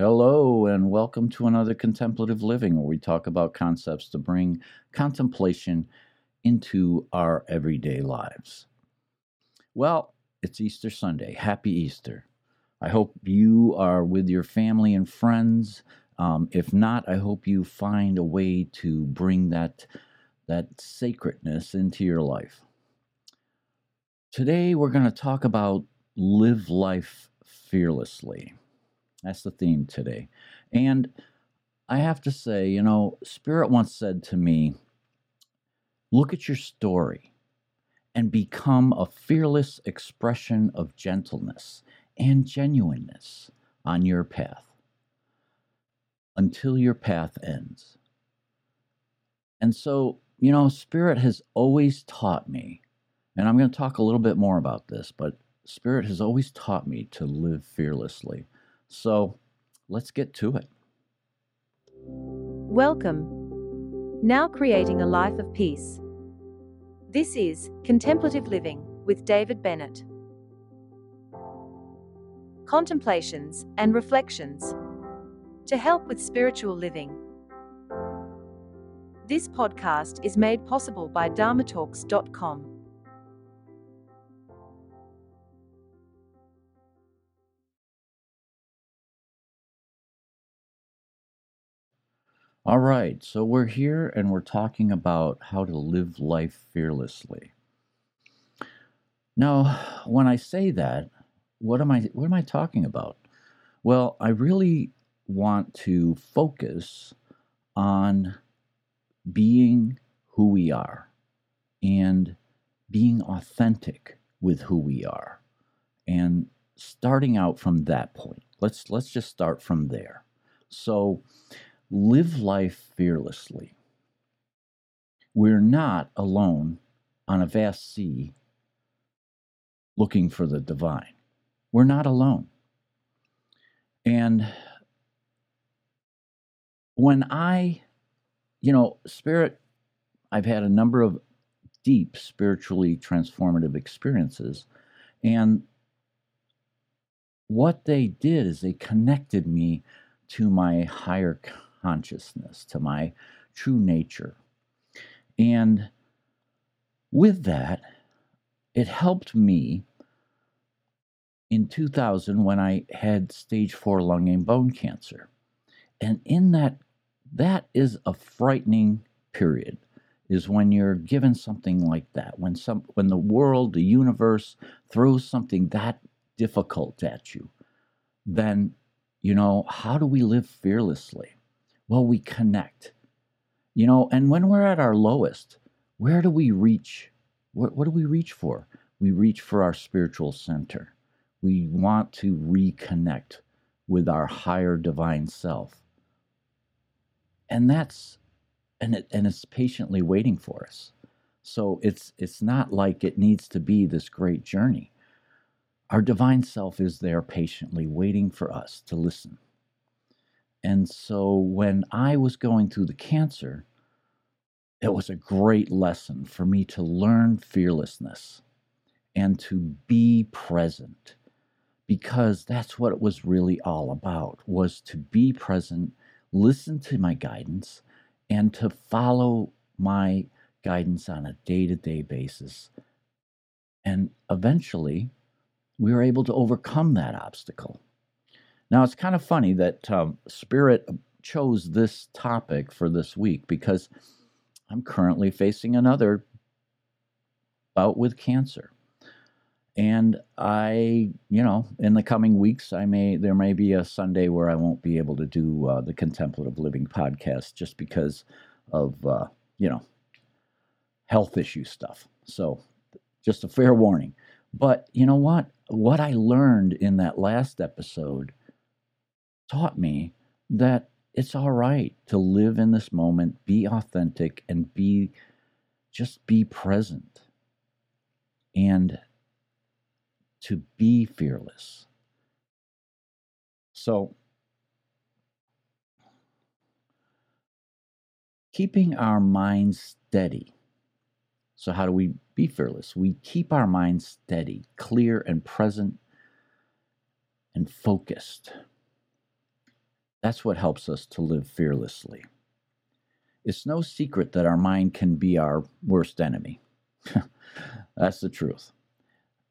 Hello, and welcome to another Contemplative Living, where we talk about concepts to bring contemplation into our everyday lives. Well, it's Easter Sunday. Happy Easter. I hope you are with your family and friends. Um, if not, I hope you find a way to bring that, that sacredness into your life. Today, we're going to talk about live life fearlessly. That's the theme today. And I have to say, you know, Spirit once said to me, look at your story and become a fearless expression of gentleness and genuineness on your path until your path ends. And so, you know, Spirit has always taught me, and I'm going to talk a little bit more about this, but Spirit has always taught me to live fearlessly. So let's get to it. Welcome. Now creating a life of peace. This is Contemplative Living with David Bennett. Contemplations and reflections to help with spiritual living. This podcast is made possible by dharmatalks.com. All right, so we're here and we're talking about how to live life fearlessly. Now, when I say that, what am I what am I talking about? Well, I really want to focus on being who we are and being authentic with who we are and starting out from that point. Let's let's just start from there. So, live life fearlessly. We're not alone on a vast sea looking for the divine. We're not alone. And when I, you know, spirit, I've had a number of deep spiritually transformative experiences. And what they did is they connected me to my higher consciousness, to my true nature. And with that, it helped me in 2000 when I had stage four lung and bone cancer. And in that, that is a frightening period is when you're given something like that when some when the world the universe throws something that difficult at you then you know how do we live fearlessly well, we connect. You know, and when we're at our lowest, where do we reach? What, what do we reach for? We reach for our spiritual center. We want to reconnect with our higher divine self. And that's and it and it's patiently waiting for us. So it's it's not like it needs to be this great journey. Our divine self is there patiently waiting for us to listen. And so when I was going through the cancer, it was a great lesson for me to learn fearlessness and to be present because that's what it was really all about was to be present listen to my guidance and to follow my guidance on a day-to-day basis. And eventually we were able to overcome that obstacle now, it's kind of funny that um, Spirit chose this topic for this week because I'm currently facing another bout with cancer. And I, you know, in the coming weeks, I may, there may be a Sunday where I won't be able to do uh, the Contemplative Living podcast just because of, uh, you know, health issue stuff. So just a fair warning. But you know what? What I learned in that last episode taught me that it's all right to live in this moment, be authentic, and be just be present and to be fearless. So, keeping our minds steady. So, how do we be fearless? We keep our minds steady, clear, and present and focused That's what helps us to live fearlessly. It's no secret that our mind can be our worst enemy. That's the truth.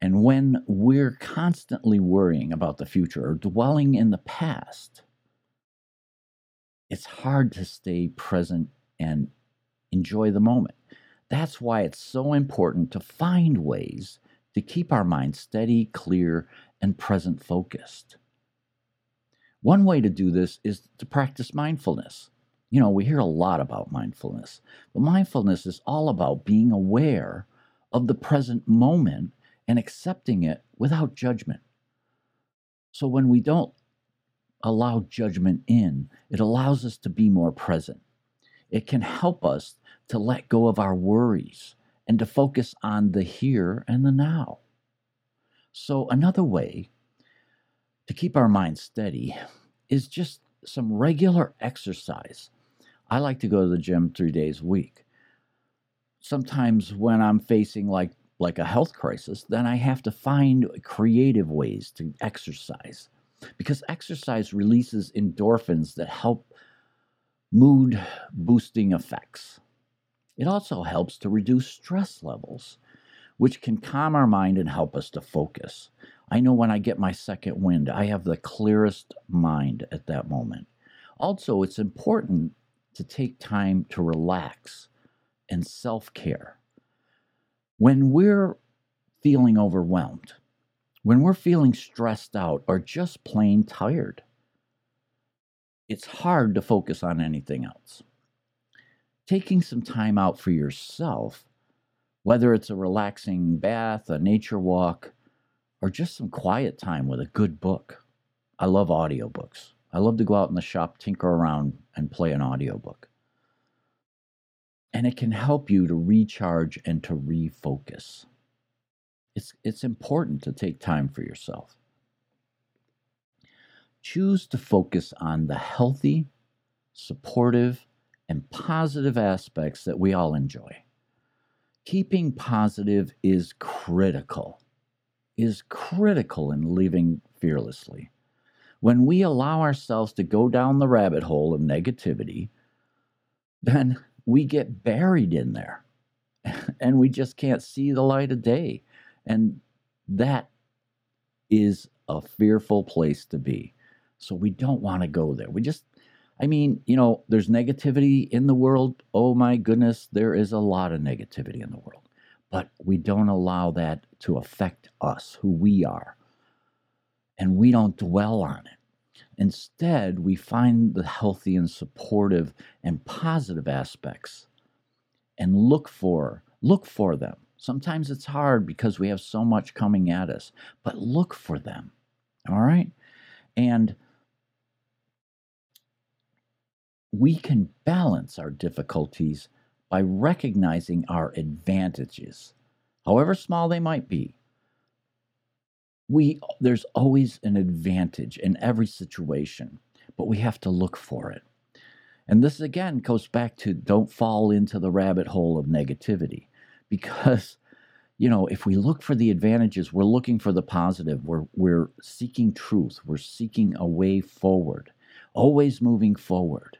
And when we're constantly worrying about the future or dwelling in the past, it's hard to stay present and enjoy the moment. That's why it's so important to find ways to keep our mind steady, clear, and present focused. One way to do this is to practice mindfulness. You know, we hear a lot about mindfulness, but mindfulness is all about being aware of the present moment and accepting it without judgment. So when we don't allow judgment in, it allows us to be more present. It can help us to let go of our worries and to focus on the here and the now. So, another way to keep our mind steady is just some regular exercise. I like to go to the gym three days a week. Sometimes when I'm facing like like a health crisis, then I have to find creative ways to exercise because exercise releases endorphins that help mood boosting effects. It also helps to reduce stress levels, which can calm our mind and help us to focus. I know when I get my second wind, I have the clearest mind at that moment. Also, it's important to take time to relax and self care. When we're feeling overwhelmed, when we're feeling stressed out or just plain tired, it's hard to focus on anything else taking some time out for yourself, whether it's a relaxing bath, a nature walk, or just some quiet time with a good book. I love audiobooks. I love to go out in the shop, tinker around, and play an audiobook. And it can help you to recharge and to refocus. It's, it's important to take time for yourself. Choose to focus on the healthy, supportive, and positive aspects that we all enjoy. Keeping positive is critical, is critical in living fearlessly. When we allow ourselves to go down the rabbit hole of negativity, then we get buried in there and we just can't see the light of day. And that is a fearful place to be. So we don't want to go there. We just I mean, you know, there's negativity in the world. Oh my goodness, there is a lot of negativity in the world. But we don't allow that to affect us, who we are. And we don't dwell on it. Instead, we find the healthy and supportive and positive aspects and look for look for them. Sometimes it's hard because we have so much coming at us, but look for them. All right? And we can balance our difficulties by recognizing our advantages, however small they might be. We, there's always an advantage in every situation, but we have to look for it. And this again goes back to don't fall into the rabbit hole of negativity because you know if we look for the advantages we're looking for the positive we're we're seeking truth we're seeking a way forward always moving forward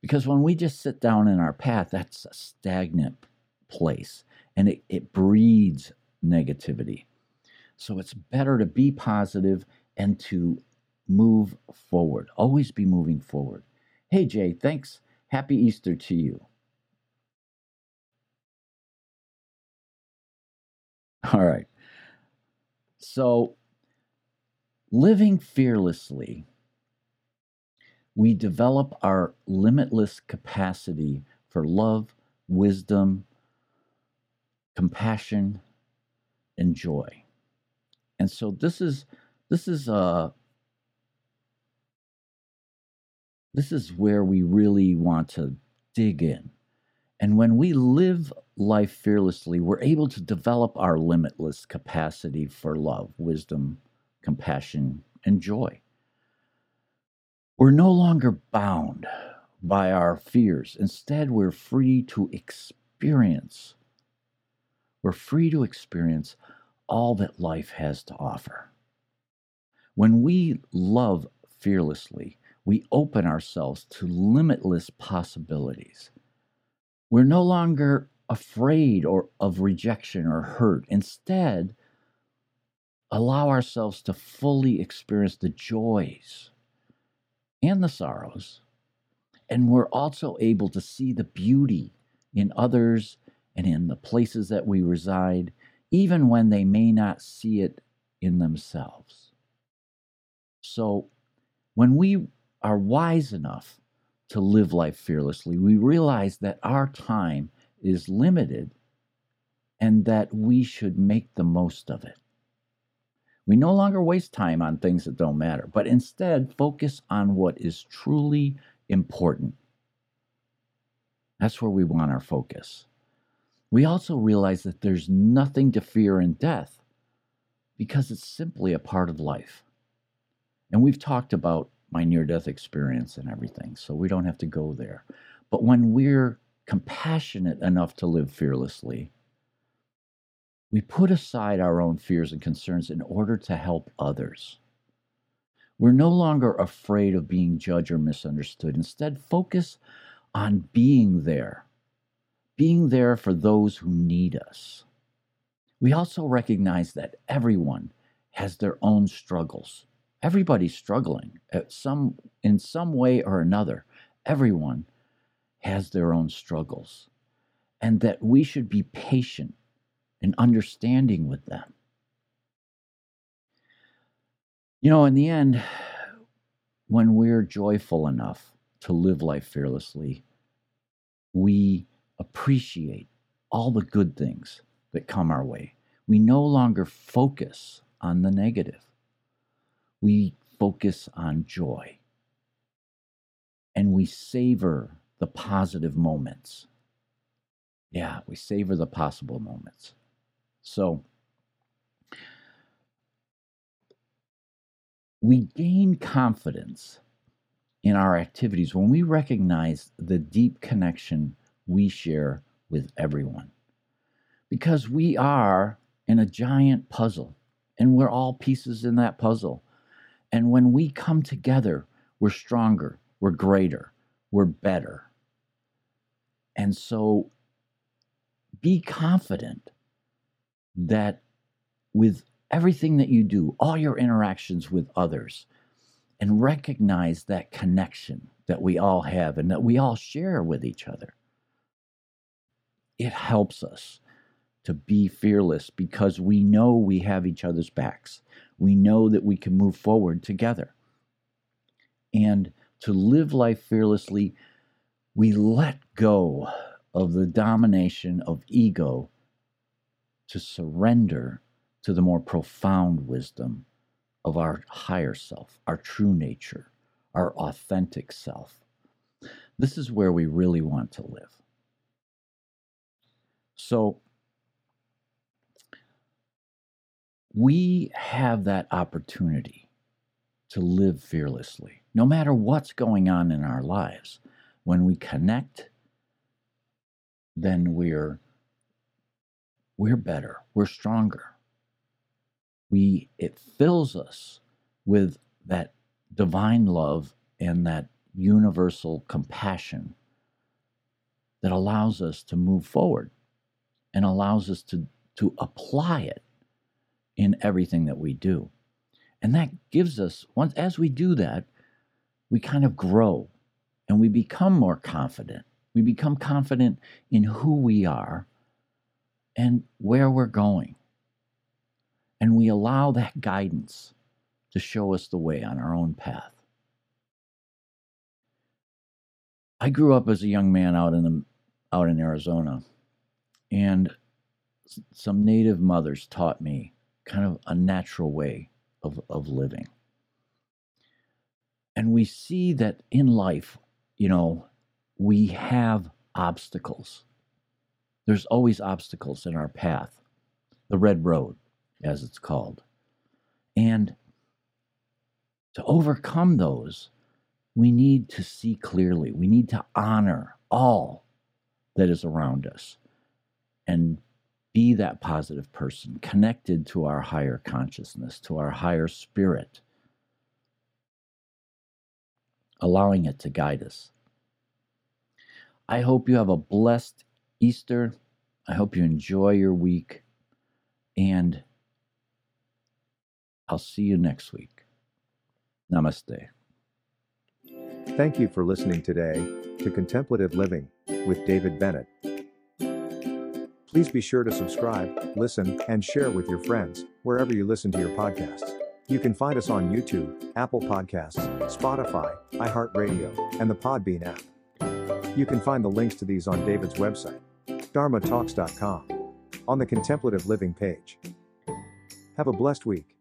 because when we just sit down in our path, that's a stagnant place and it, it breeds negativity. So it's better to be positive and to move forward. Always be moving forward. Hey, Jay, thanks. Happy Easter to you. All right. So, living fearlessly we develop our limitless capacity for love, wisdom, compassion, and joy. And so this is this is uh this is where we really want to dig in. And when we live life fearlessly, we're able to develop our limitless capacity for love, wisdom, compassion, and joy. We're no longer bound by our fears. Instead, we're free to experience. We're free to experience all that life has to offer. When we love fearlessly, we open ourselves to limitless possibilities. We're no longer afraid or of rejection or hurt. Instead, allow ourselves to fully experience the joys and the sorrows. And we're also able to see the beauty in others and in the places that we reside, even when they may not see it in themselves. So, when we are wise enough to live life fearlessly, we realize that our time is limited and that we should make the most of it. We no longer waste time on things that don't matter, but instead focus on what is truly important. That's where we want our focus. We also realize that there's nothing to fear in death because it's simply a part of life. And we've talked about my near death experience and everything, so we don't have to go there. But when we're compassionate enough to live fearlessly, we put aside our own fears and concerns in order to help others. We're no longer afraid of being judged or misunderstood. Instead, focus on being there, being there for those who need us. We also recognize that everyone has their own struggles. Everybody's struggling at some in some way or another. Everyone has their own struggles. And that we should be patient and understanding with them. You know, in the end, when we're joyful enough to live life fearlessly, we appreciate all the good things that come our way. We no longer focus on the negative we focus on joy and we savor the positive moments. Yeah, we savor the possible moments. So we gain confidence in our activities when we recognize the deep connection we share with everyone. Because we are in a giant puzzle and we're all pieces in that puzzle. And when we come together, we're stronger, we're greater, we're better. And so be confident that with everything that you do, all your interactions with others, and recognize that connection that we all have and that we all share with each other. It helps us to be fearless because we know we have each other's backs we know that we can move forward together. And to live life fearlessly, we let go of the domination of ego to surrender to the more profound wisdom of our higher self, our true nature, our authentic self. This is where we really want to live. So, we have that opportunity to live fearlessly, no matter what's going on in our lives. When we connect, then we're we're better, we're stronger. We it fills us with that divine love and that universal compassion that allows us to move forward and allows us to to apply it in everything that we do. And that gives us, once as we do that, we kind of grow and we become more confident. We become confident in who we are and where we're going. And we allow that guidance to show us the way on our own path. I grew up as a young man out in the out in Arizona, and some native mothers taught me kind of a natural way of, of living. And we see that in life, you know, we have obstacles. There's always obstacles in our path, the red road, as it's called. And to overcome those, we need to see clearly. We need to honor all that is around us and be that positive person, connected to our higher consciousness, to our higher spirit. allowing it to guide us. I hope you have a blessed Easter. I hope you enjoy your week. And I'll see you next week. Namaste. Thank you for listening today to Contemplative Living with David Bennett. Please be sure to subscribe, listen, and share with your friends wherever you listen to your podcasts. You can find us on YouTube, Apple Podcasts, Spotify, iHeartRadio, and the Podbean app. You can find the links to these on David's website, dharmatalks.com, on the Contemplative Living page. Have a blessed week.